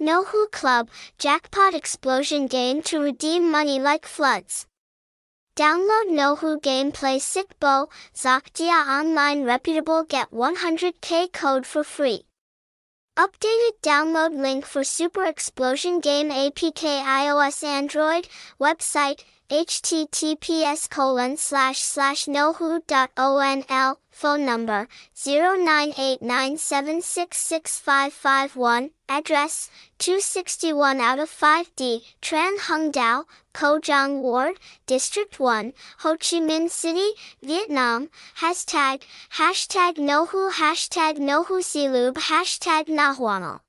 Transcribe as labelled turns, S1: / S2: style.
S1: Nohu Club, jackpot explosion game to redeem money like floods. Download Nohu Gameplay Sikbo, Zakdia online reputable get 100k code for free. Updated download link for Super Explosion Game APK iOS Android, website, https colon slash slash nohu.onl, phone number 0989766551, address 261 out of 5D, Tran Hung Dao, Co Giang Ward, District 1, Ho Chi Minh City, Vietnam, hashtag, hashtag nohu, hashtag nohu silub, hashtag nahuanal.